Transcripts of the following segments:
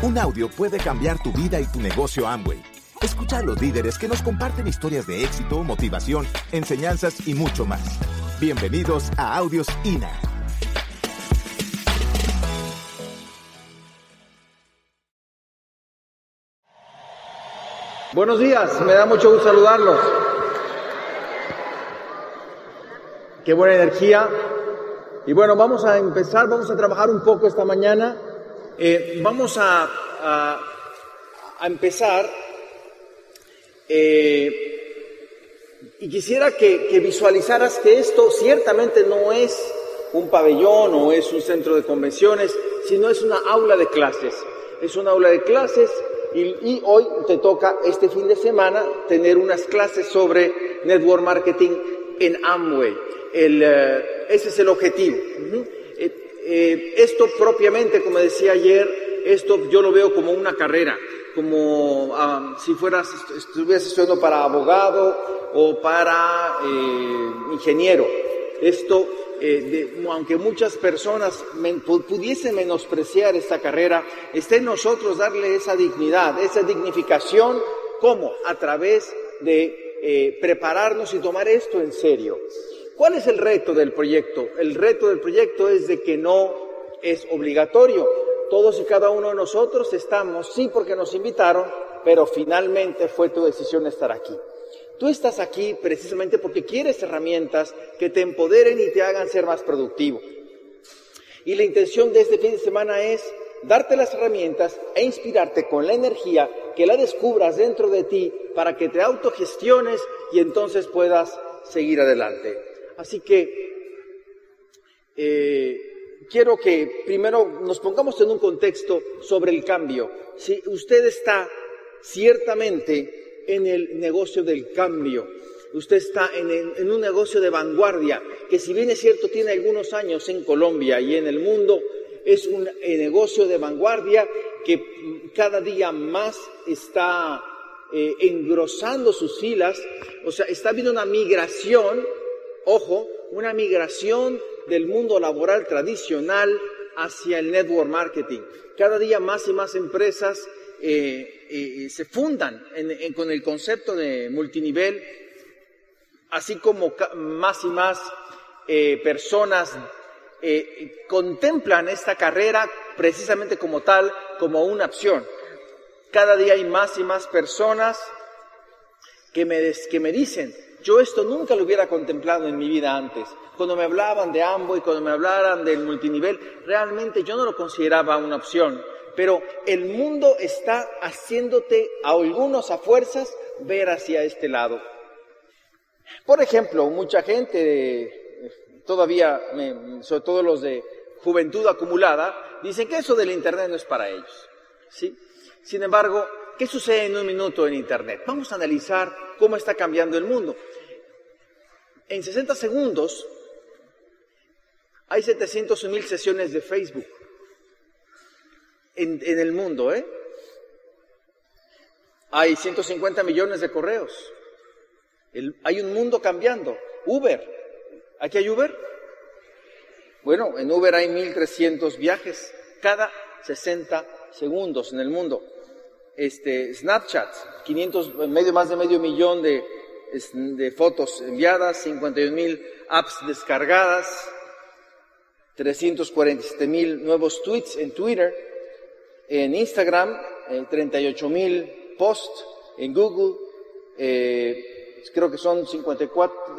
Un audio puede cambiar tu vida y tu negocio Amway. Escucha a los líderes que nos comparten historias de éxito, motivación, enseñanzas y mucho más. Bienvenidos a Audios INA. Buenos días, me da mucho gusto saludarlos. Qué buena energía. Y bueno, vamos a empezar, vamos a trabajar un poco esta mañana. Eh, vamos a, a, empezar eh, y quisiera que, que visualizaras que esto ciertamente no es un pabellón o es un centro de convenciones, sino es una aula de clases. Es una aula de clases y, hoy te toca este fin de semana tener unas clases sobre network marketing en Amway. El, uh, ese es el objetivo. Eh, esto propiamente, como decía ayer, esto yo lo veo como una carrera, como um, si fueras, estuvieras estudiando para abogado o para eh, ingeniero. Esto eh, aunque muchas personas pudiesen menospreciar esta carrera, está en nosotros darle esa dignidad, esa dignificación, ¿cómo? A través de prepararnos y tomar esto en serio. ¿Cuál es el reto del proyecto? El reto del proyecto es de que no es obligatorio. Todos y cada uno de nosotros estamos, sí porque nos invitaron, pero finalmente fue tu decisión estar aquí. Tú estás aquí precisamente porque quieres herramientas que te empoderen y te hagan ser más productivo. Y la intención de este fin de semana es darte las herramientas e inspirarte con la energía que la descubras dentro de ti para que te autogestiones y entonces puedas seguir adelante. Así que eh, quiero que primero nos pongamos en un contexto sobre el cambio. Si usted está ciertamente en el negocio del cambio. Usted está en, un negocio de vanguardia, que si bien es cierto tiene algunos años en Colombia y en el mundo, es un eh, negocio de vanguardia que cada día más está eh, engrosando sus filas, o sea, está habiendo una migración, ojo, una migración del mundo laboral tradicional hacia el network marketing. Cada día más y más empresas eh, eh, se fundan con el concepto de multinivel, así como más y más eh, personas contemplan esta carrera precisamente como tal, como una opción. Cada día hay más y más personas que me, que me dicen, yo esto nunca lo hubiera contemplado en mi vida antes. Cuando me hablaban de Ambo y cuando me hablaran del multinivel, realmente yo no lo consideraba una opción pero el mundo está haciéndote a algunos a fuerzas ver hacia este lado. Por ejemplo, mucha gente, todavía, sobre todo los de juventud acumulada, dicen que eso del Internet no es para ellos. ¿sí? Sin embargo, ¿qué sucede en un minuto en Internet? Vamos a analizar cómo está cambiando el mundo. En 60 segundos hay 700 mil sesiones de Facebook en, en el mundo, ¿eh? Hay 150 millones de correos. El, hay un mundo cambiando. Uber. ¿Aquí hay Uber? Bueno, en Uber hay 1.300 viajes cada 60 segundos en el mundo. Este, Snapchat, 500, medio, más de medio millón de, fotos enviadas, 51 mil apps descargadas, 347 mil nuevos tweets en Twitter, en Instagram, eh, 38 mil posts, en Google, eh, creo que son 54,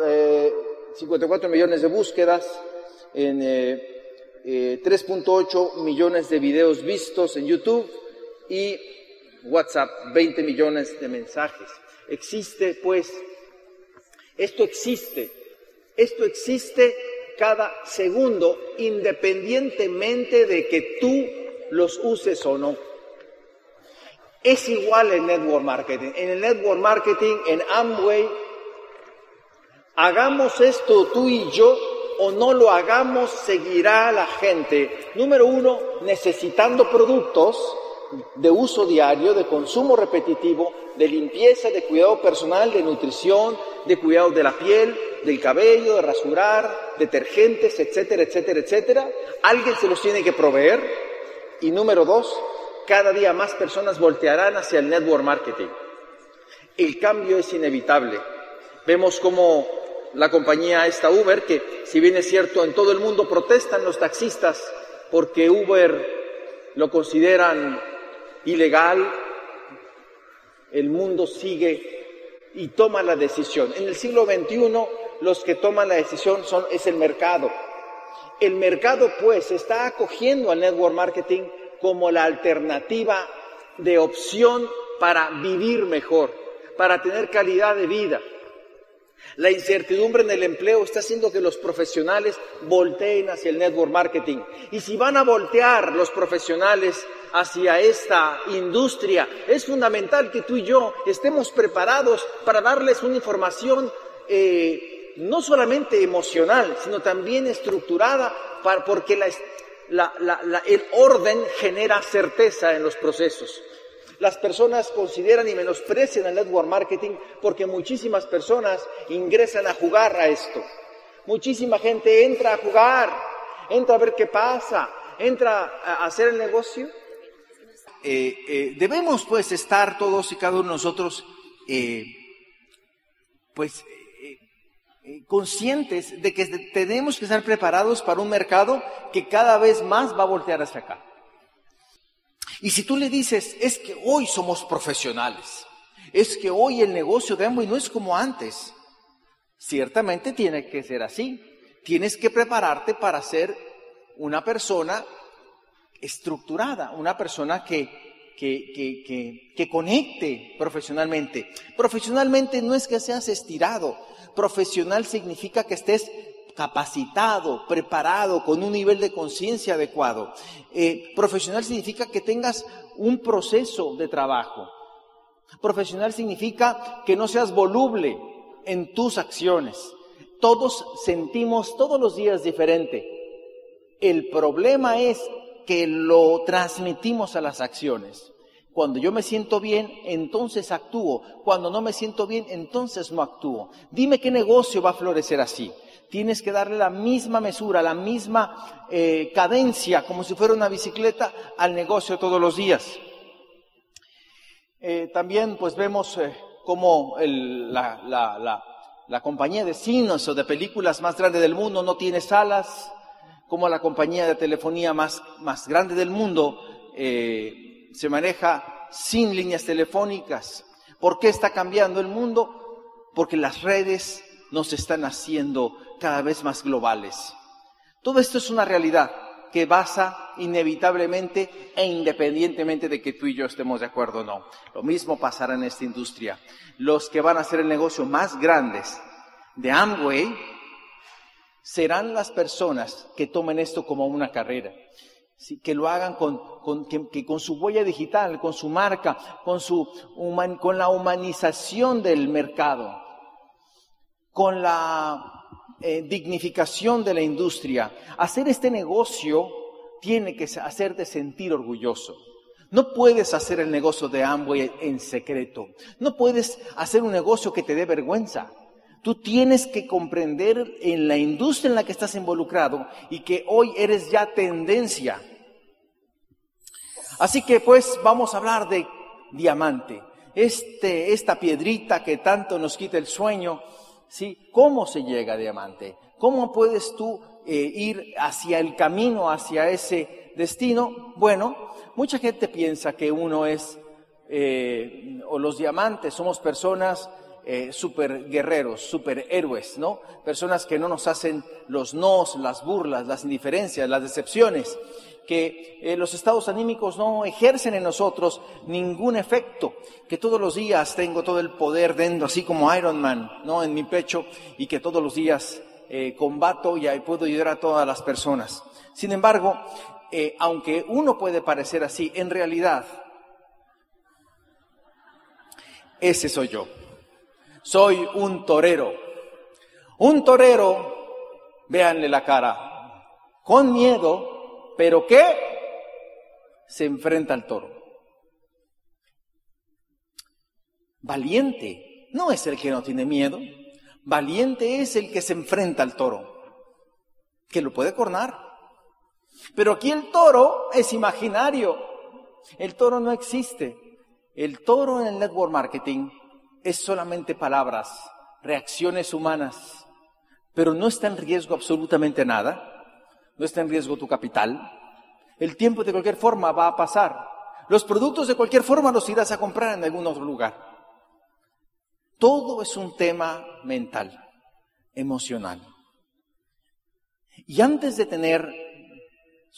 54 millones de búsquedas, en 3.8 millones de videos vistos en YouTube y WhatsApp, 20 millones de mensajes. Existe, pues, esto existe, esto existe cada segundo, independientemente de que tú los uses o no. Es igual el network marketing. En el network marketing, en Amway, hagamos esto tú y yo o no lo hagamos, seguirá la gente. Número uno, necesitando productos de uso diario, de consumo repetitivo, de limpieza, de cuidado personal, de nutrición, de cuidado de la piel, del cabello, de rasurar, detergentes, etcétera, etcétera, etcétera. Alguien se los tiene que proveer. Y número dos, cada día más personas voltearán hacia el network marketing. El cambio es inevitable. Vemos como la compañía esta Uber, que si bien es cierto en todo el mundo protestan los taxistas porque Uber lo consideran ilegal, el mundo sigue y toma la decisión. En el siglo XXI los que toman la decisión son, es el mercado. El mercado pues está acogiendo al network marketing como la alternativa de opción para vivir mejor, para tener calidad de vida. La incertidumbre en el empleo está haciendo que los profesionales volteen hacia el network marketing. Y si van a voltear los profesionales hacia esta industria, es fundamental que tú y yo estemos preparados para darles una información eh, no solamente emocional, sino también estructurada, para, porque el orden genera certeza en los procesos. Las personas consideran y menosprecian el network marketing porque muchísimas personas ingresan a jugar a esto. Muchísima gente entra a jugar, entra a ver qué pasa, entra a hacer el negocio. Eh, eh, debemos pues estar todos y cada uno de nosotros eh, pues conscientes de que tenemos que estar preparados para un mercado que cada vez más va a voltear hacia acá. Y si tú le dices, es que hoy somos profesionales, es que hoy el negocio de Amway no es como antes, ciertamente tiene que ser así. Tienes que prepararte para ser una persona estructurada, una persona que, que, que, que, conecte profesionalmente. Profesionalmente no es que seas estirado, Profesional significa que estés capacitado, preparado, con un nivel de conciencia adecuado. Eh, profesional significa que tengas un proceso de trabajo. Profesional significa que no seas voluble en tus acciones. Todos sentimos todos los días diferente. El problema es que lo transmitimos a las acciones. Cuando yo me siento bien, entonces actúo. Cuando no me siento bien, entonces no actúo. Dime qué negocio va a florecer así. Tienes que darle la misma mesura, la misma eh, cadencia, como si fuera una bicicleta, al negocio todos los días. Eh, también pues vemos eh, como la, compañía de cines o de películas más grande del mundo no tiene salas, como la compañía de telefonía más, más grande del mundo se maneja sin líneas telefónicas. ¿Por qué está cambiando el mundo? Porque las redes nos están haciendo cada vez más globales. Todo esto es una realidad que basa inevitablemente e independientemente de que tú y yo estemos de acuerdo o no. Lo mismo pasará en esta industria. Los que van a hacer el negocio más grandes de Amway serán las personas que tomen esto como una carrera que lo hagan con, que, con su huella digital, con su marca, con, su con la humanización del mercado, con la eh, dignificación de la industria. Hacer este negocio tiene que hacerte sentir orgulloso. No puedes hacer el negocio de Amway en secreto. No puedes hacer un negocio que te dé vergüenza. Tú tienes que comprender en la industria en la que estás involucrado y que hoy eres ya tendencia. Así que pues vamos a hablar de diamante. Este, esta piedrita que tanto nos quita el sueño, ¿sí? ¿Cómo se llega a diamante? ¿Cómo puedes tú eh, ir hacia el camino, hacia ese destino? Bueno, mucha gente piensa que uno es, eh, o los diamantes, somos personas eh, super guerreros, super héroes, ¿no? Personas que no nos hacen los nos, las burlas, las indiferencias, las decepciones, que eh, los estados anímicos no ejercen en nosotros ningún efecto, que todos los días tengo todo el poder dentro, así como Iron Man, ¿no? En mi pecho y que todos los días eh, combato y ahí puedo ayudar a todas las personas. Sin embargo, aunque uno puede parecer así, en realidad, ese soy yo soy un torero. Un torero, véanle la cara, con miedo, pero ¿qué? Se enfrenta al toro. Valiente no es el que no tiene miedo, valiente es el que se enfrenta al toro, que lo puede cornar. Pero aquí el toro es imaginario, El toro no existe. El toro en el network marketing es solamente palabras, reacciones humanas, pero no está en riesgo absolutamente nada. No está en riesgo tu capital. El tiempo de cualquier forma va a pasar. Los productos de cualquier forma los irás a comprar en algún otro lugar. Todo es un tema mental, emocional. Y antes de tener,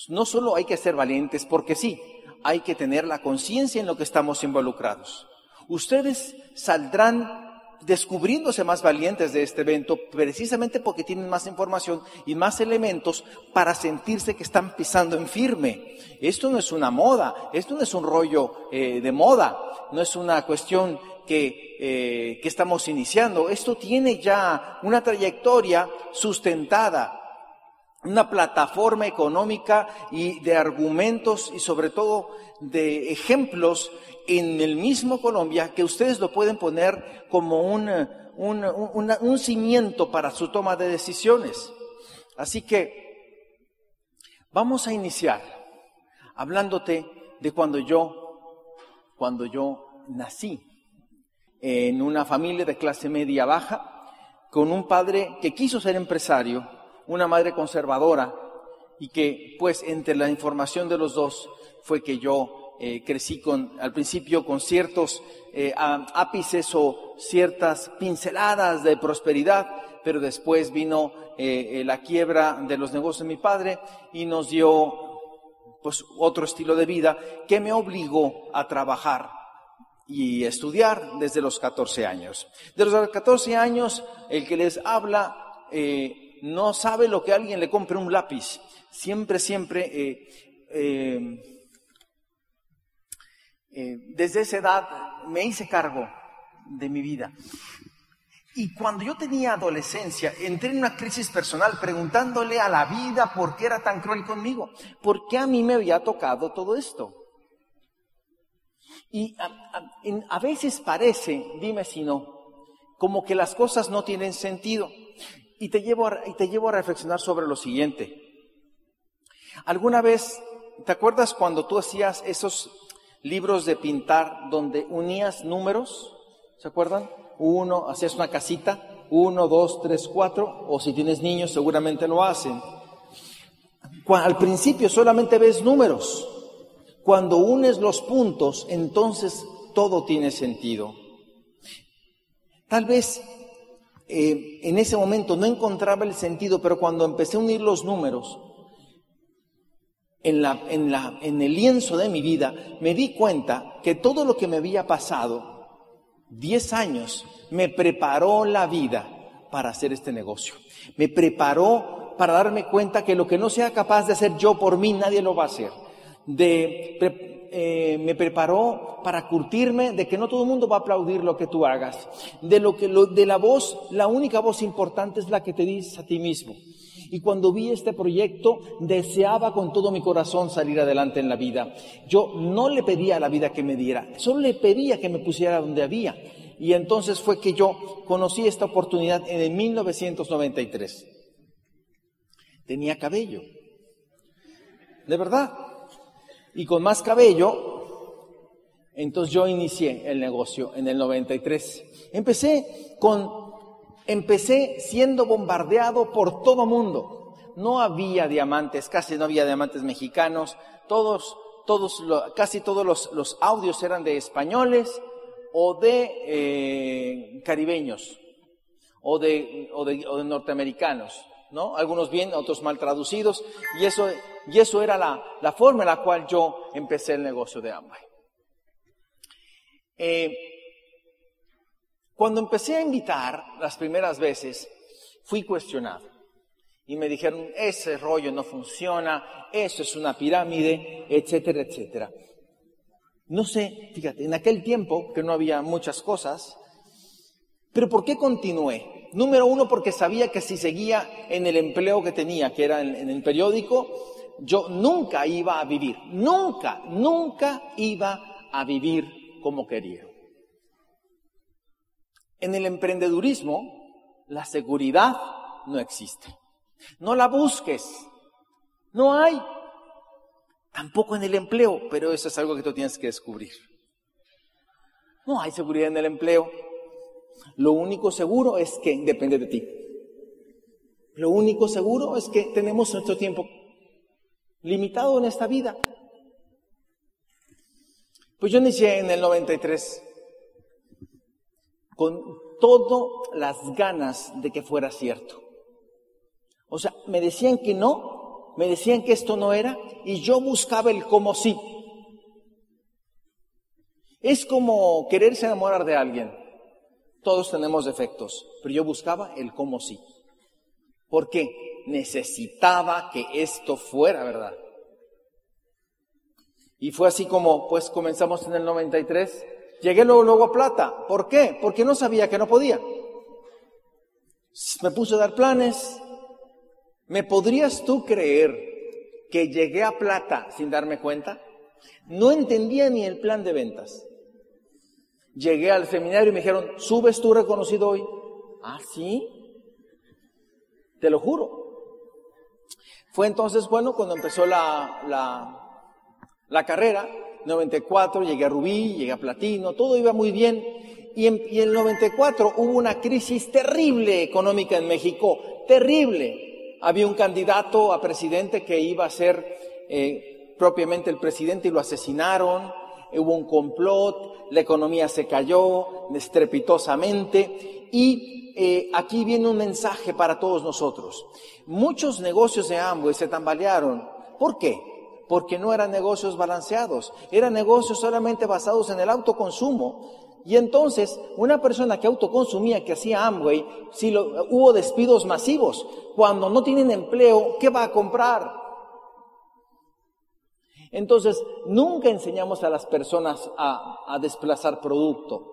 no solo hay que ser valientes, porque sí, hay que tener la conciencia en lo que estamos involucrados. Ustedes saldrán descubriéndose más valientes de este evento precisamente porque tienen más información y más elementos para sentirse que están pisando en firme. Esto no es una moda, esto no es un rollo eh, de moda, no es una cuestión que, eh, que estamos iniciando. Esto tiene ya una trayectoria sustentada, una plataforma económica y de argumentos y sobre todo de ejemplos en el mismo Colombia que ustedes lo pueden poner como un, un, un, cimiento para su toma de decisiones. Así que vamos a iniciar hablándote de cuando yo, cuando yo nací en una familia de clase media baja, con un padre que quiso ser empresario, una madre conservadora, y que pues entre la información de los dos fue que yo eh, crecí con, al principio con ciertos eh, ápices o ciertas pinceladas de prosperidad, pero después vino eh, la quiebra de los negocios de mi padre y nos dio pues otro estilo de vida que me obligó a trabajar y estudiar desde los 14 años. De los 14 años, el que les habla no sabe lo que alguien le compre un lápiz. Siempre, siempre, eh, eh, desde esa edad me hice cargo de mi vida. Y cuando yo tenía adolescencia, entré en una crisis personal preguntándole a la vida por qué era tan cruel conmigo, por qué a mí me había tocado todo esto. Y a, veces parece, dime si no, como que las cosas no tienen sentido. Y te llevo a, y te llevo a reflexionar sobre lo siguiente. ¿Alguna vez, te acuerdas cuando tú hacías esos libros de pintar donde unías números? ¿Se acuerdan? Uno, hacías una casita, uno, dos, tres, cuatro, o si tienes niños seguramente lo hacen. Al principio solamente ves números, cuando unes los puntos, entonces todo tiene sentido. Tal vez eh, en ese momento no encontraba el sentido, pero cuando empecé a unir los números en, la, en, la, en el lienzo de mi vida, me di cuenta que todo lo que me había pasado, 10 años, me preparó la vida para hacer este negocio. Me preparó para darme cuenta que lo que no sea capaz de hacer yo por mí, nadie lo va a hacer de, eh, me preparó para curtirme de que no todo el mundo va a aplaudir lo que tú hagas, de lo que lo, de la voz, la única voz importante es la que te dices a ti mismo. Y cuando vi este proyecto, deseaba con todo mi corazón salir adelante en la vida. Yo no le pedía a la vida que me diera, solo le pedía que me pusiera donde había. Y entonces fue que yo conocí esta oportunidad en el 1993. Tenía cabello. De verdad, y con más cabello, entonces yo inicié el negocio en el 93. Empecé con, empecé siendo bombardeado por todo mundo. No había diamantes, casi no había diamantes mexicanos. Todos, todos, casi todos los, audios eran de españoles o de eh, caribeños o de, o de, o de norteamericanos. ¿No? Algunos bien, otros mal traducidos, y eso, y eso era la, la forma en la cual yo empecé el negocio de Amway. Eh, cuando empecé a invitar las primeras veces, fui cuestionado. Y me dijeron, ese rollo no funciona, eso es una pirámide, etcétera, etcétera. No sé, fíjate, en aquel tiempo, que no había muchas cosas, pero ¿por qué continué? Número uno, porque sabía que si seguía en el empleo que tenía, que era en, el periódico, yo nunca iba a vivir, nunca, nunca iba a vivir como quería. En el emprendedurismo, la seguridad no existe. No la busques. No hay. Tampoco en el empleo, pero eso es algo que tú tienes que descubrir. No hay seguridad en el empleo. Lo único seguro es que depende de ti. Lo único seguro es que tenemos nuestro tiempo limitado en esta vida. Pues yo inicié en el 93 con todas las ganas de que fuera cierto. O sea, me decían que no, me decían que esto no era, y yo buscaba el cómo sí. Es como quererse enamorar de alguien. Todos tenemos defectos, pero yo buscaba el cómo sí. Porque necesitaba que esto fuera verdad. Y fue así como, pues comenzamos en el 93. Llegué luego, luego a plata. ¿Por qué? Porque no sabía que no podía. Me puse a dar planes. ¿Me podrías tú creer que llegué a plata sin darme cuenta? No entendía ni el plan de ventas. Llegué al seminario y me dijeron, ¿subes tú reconocido hoy? Ah, sí. Te lo juro. Fue entonces, bueno, cuando empezó la, la la carrera, 94 llegué a Rubí, llegué a Platino, todo iba muy bien. Y en, el 94 hubo una crisis terrible económica en México, terrible. Había un candidato a presidente que iba a ser eh, propiamente el presidente y lo asesinaron. Hubo un complot, la economía se cayó estrepitosamente. Y eh, aquí viene un mensaje para todos nosotros. Muchos negocios de Amway se tambalearon. ¿Por qué? porque no eran negocios balanceados, eran negocios solamente basados en el autoconsumo. Y entonces, una persona que autoconsumía, que hacía Amway, si lo, hubo despidos masivos, cuando no tienen empleo, ¿qué va a comprar? Entonces, nunca enseñamos a las personas a, desplazar producto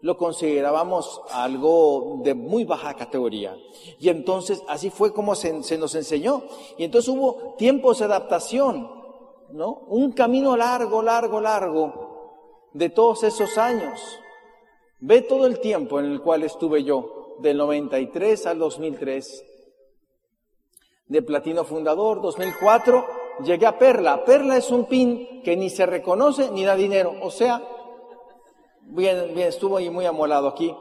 lo considerábamos algo de muy baja categoría. Y entonces así fue como se, nos enseñó. Y entonces hubo tiempos de adaptación, ¿no? Un camino largo, largo, largo de todos esos años. Ve todo el tiempo en el cual estuve yo, del 93 al 2003. De Platino Fundador, 2004, llegué a Perla. Perla es un pin que ni se reconoce ni da dinero. O sea, Bien, bien, estuvo ahí muy amolado aquí.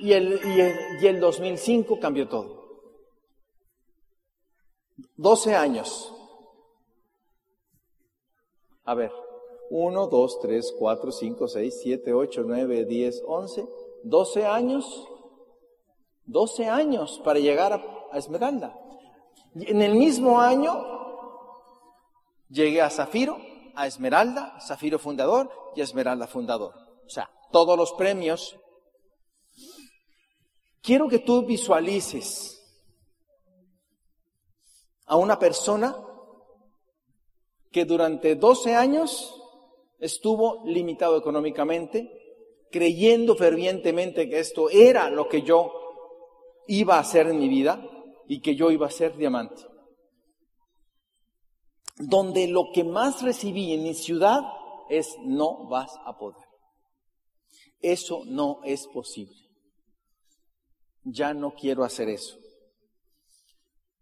Y el, y, el, 2005 cambió todo. 12 años. A ver, 1, 2, 3, 4, 5, 6, 7, 8, 9, 10, 11, 12 años. 12 años para llegar a, Esmeralda. En el mismo año llegué a Zafiro, a Esmeralda, Zafiro fundador y Esmeralda fundador. O sea, todos los premios. Quiero que tú visualices a una persona que durante 12 años estuvo limitado económicamente, creyendo fervientemente que esto era lo que yo iba a hacer en mi vida y que yo iba a ser diamante donde lo que más recibí en mi ciudad es no vas a poder. Eso no es posible. Ya no quiero hacer eso.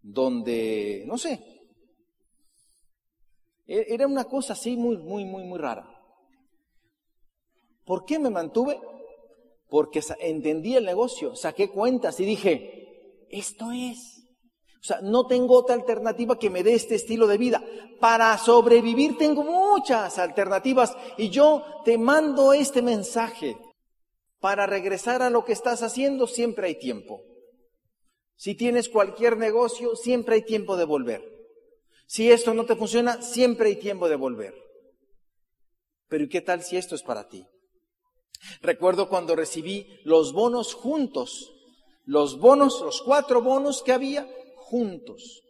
Donde, no sé, e-, era una cosa así muy, muy, muy, muy rara. ¿Por qué me mantuve? Porque entendí el negocio, saqué cuentas y dije, esto es. O sea, no tengo otra alternativa que me dé este estilo de vida. Para sobrevivir tengo muchas alternativas y yo te mando este mensaje. Para regresar a lo que estás haciendo siempre hay tiempo. Si tienes cualquier negocio, siempre hay tiempo de volver. Si esto no te funciona, siempre hay tiempo de volver. Pero ¿y qué tal si esto es para ti? Recuerdo cuando recibí los bonos juntos, los bonos, los cuatro bonos que había, juntos.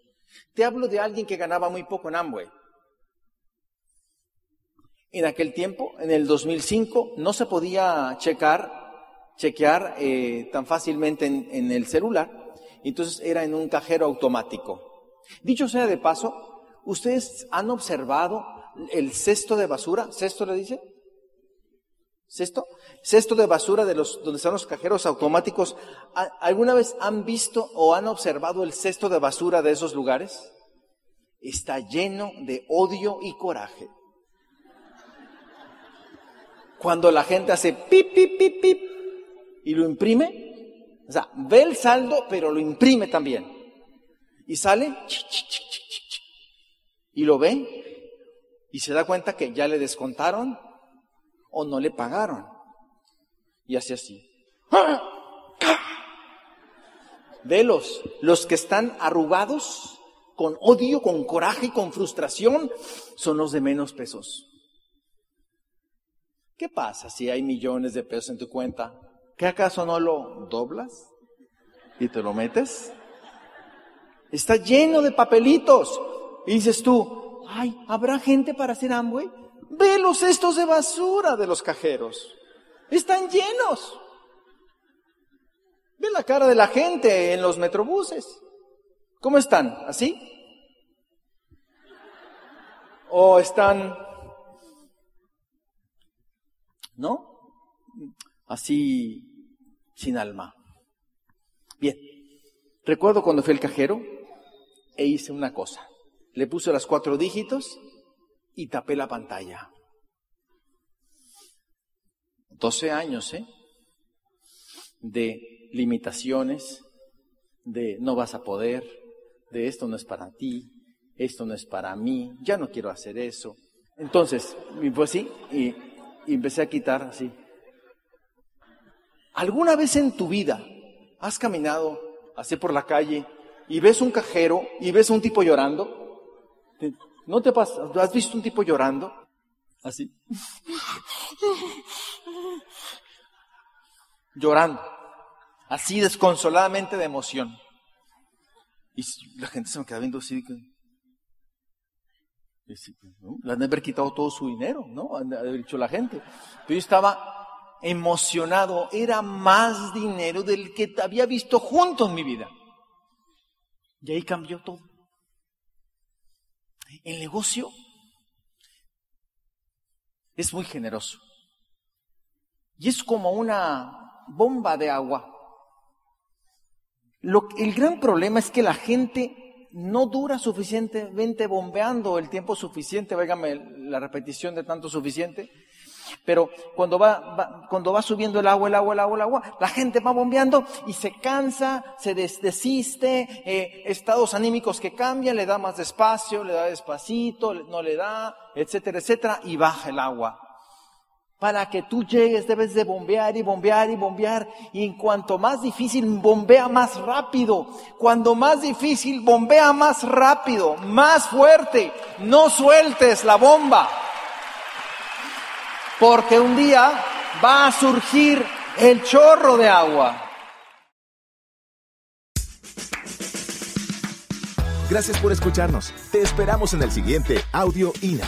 Te hablo de alguien que ganaba muy poco en Amway. En aquel tiempo, en el 2005, no se podía checar, chequear eh, tan fácilmente en, en el celular. Entonces era en un cajero automático. Dicho sea de paso, ¿ustedes han observado el cesto de basura? ¿Cesto le dice? ¿Cesto? Cesto de basura de los, donde están los cajeros automáticos. ¿Alguna vez han visto o han observado el cesto de basura de esos lugares? está lleno de odio y coraje. Cuando la gente hace pip, pip, pip, pip y lo imprime, o sea, ve el saldo, pero lo imprime también. Y sale y lo ve y se da cuenta que ya le descontaron o no le pagaron. Y hace así. Velos, los que están arrugados, con odio, con coraje y con frustración, son los de menos pesos. ¿Qué pasa si hay millones de pesos en tu cuenta? ¿Qué acaso no lo doblas y te lo metes? Está lleno de papelitos. Y dices tú, ay, ¿habrá gente para hacer Amway? Ve los cestos de basura de los cajeros. Están llenos. Ve la cara de la gente en los metrobuses. ¿Cómo están? ¿Así? ¿O están... ¿No? Así sin alma. Bien. Recuerdo cuando fui al cajero e hice una cosa. Le puse las cuatro dígitos y tapé la pantalla. 12 años, ¿eh? De limitaciones, de no vas a poder, de esto no es para ti, esto no es para mí, ya no quiero hacer eso. Entonces, pues sí, y, y empecé a quitar así. ¿Alguna vez en tu vida has caminado así por la calle y ves un cajero y ves a un tipo llorando? ¿No te pasa? ¿Has visto un tipo llorando? Así. Llorando. Así desconsoladamente de emoción. Y la gente se me queda viendo así. ¿no? Le han de haber quitado todo su dinero, ¿no? Han de haber dicho la gente. Pero yo estaba emocionado. Era más dinero del que había visto junto en mi vida. Y ahí cambió todo. El negocio es muy generoso. Y es como una bomba de agua. Lo, el gran problema es que la gente no dura suficientemente bombeando el tiempo suficiente, váigame la repetición de tanto suficiente, pero cuando va, cuando va subiendo el agua, el agua, el agua, el agua, la gente va bombeando y se cansa, se desiste, eh, estados anímicos que cambian, le da más despacio, le da despacito, no le da, etcétera, etcétera, y baja el agua. Para que tú llegues debes de bombear y bombear y bombear. Y en cuanto más difícil, bombea más rápido. Cuando más difícil, bombea más rápido, más fuerte. No sueltes la bomba porque un día va a surgir el chorro de agua. Gracias por escucharnos. Te esperamos en el siguiente Audio INA.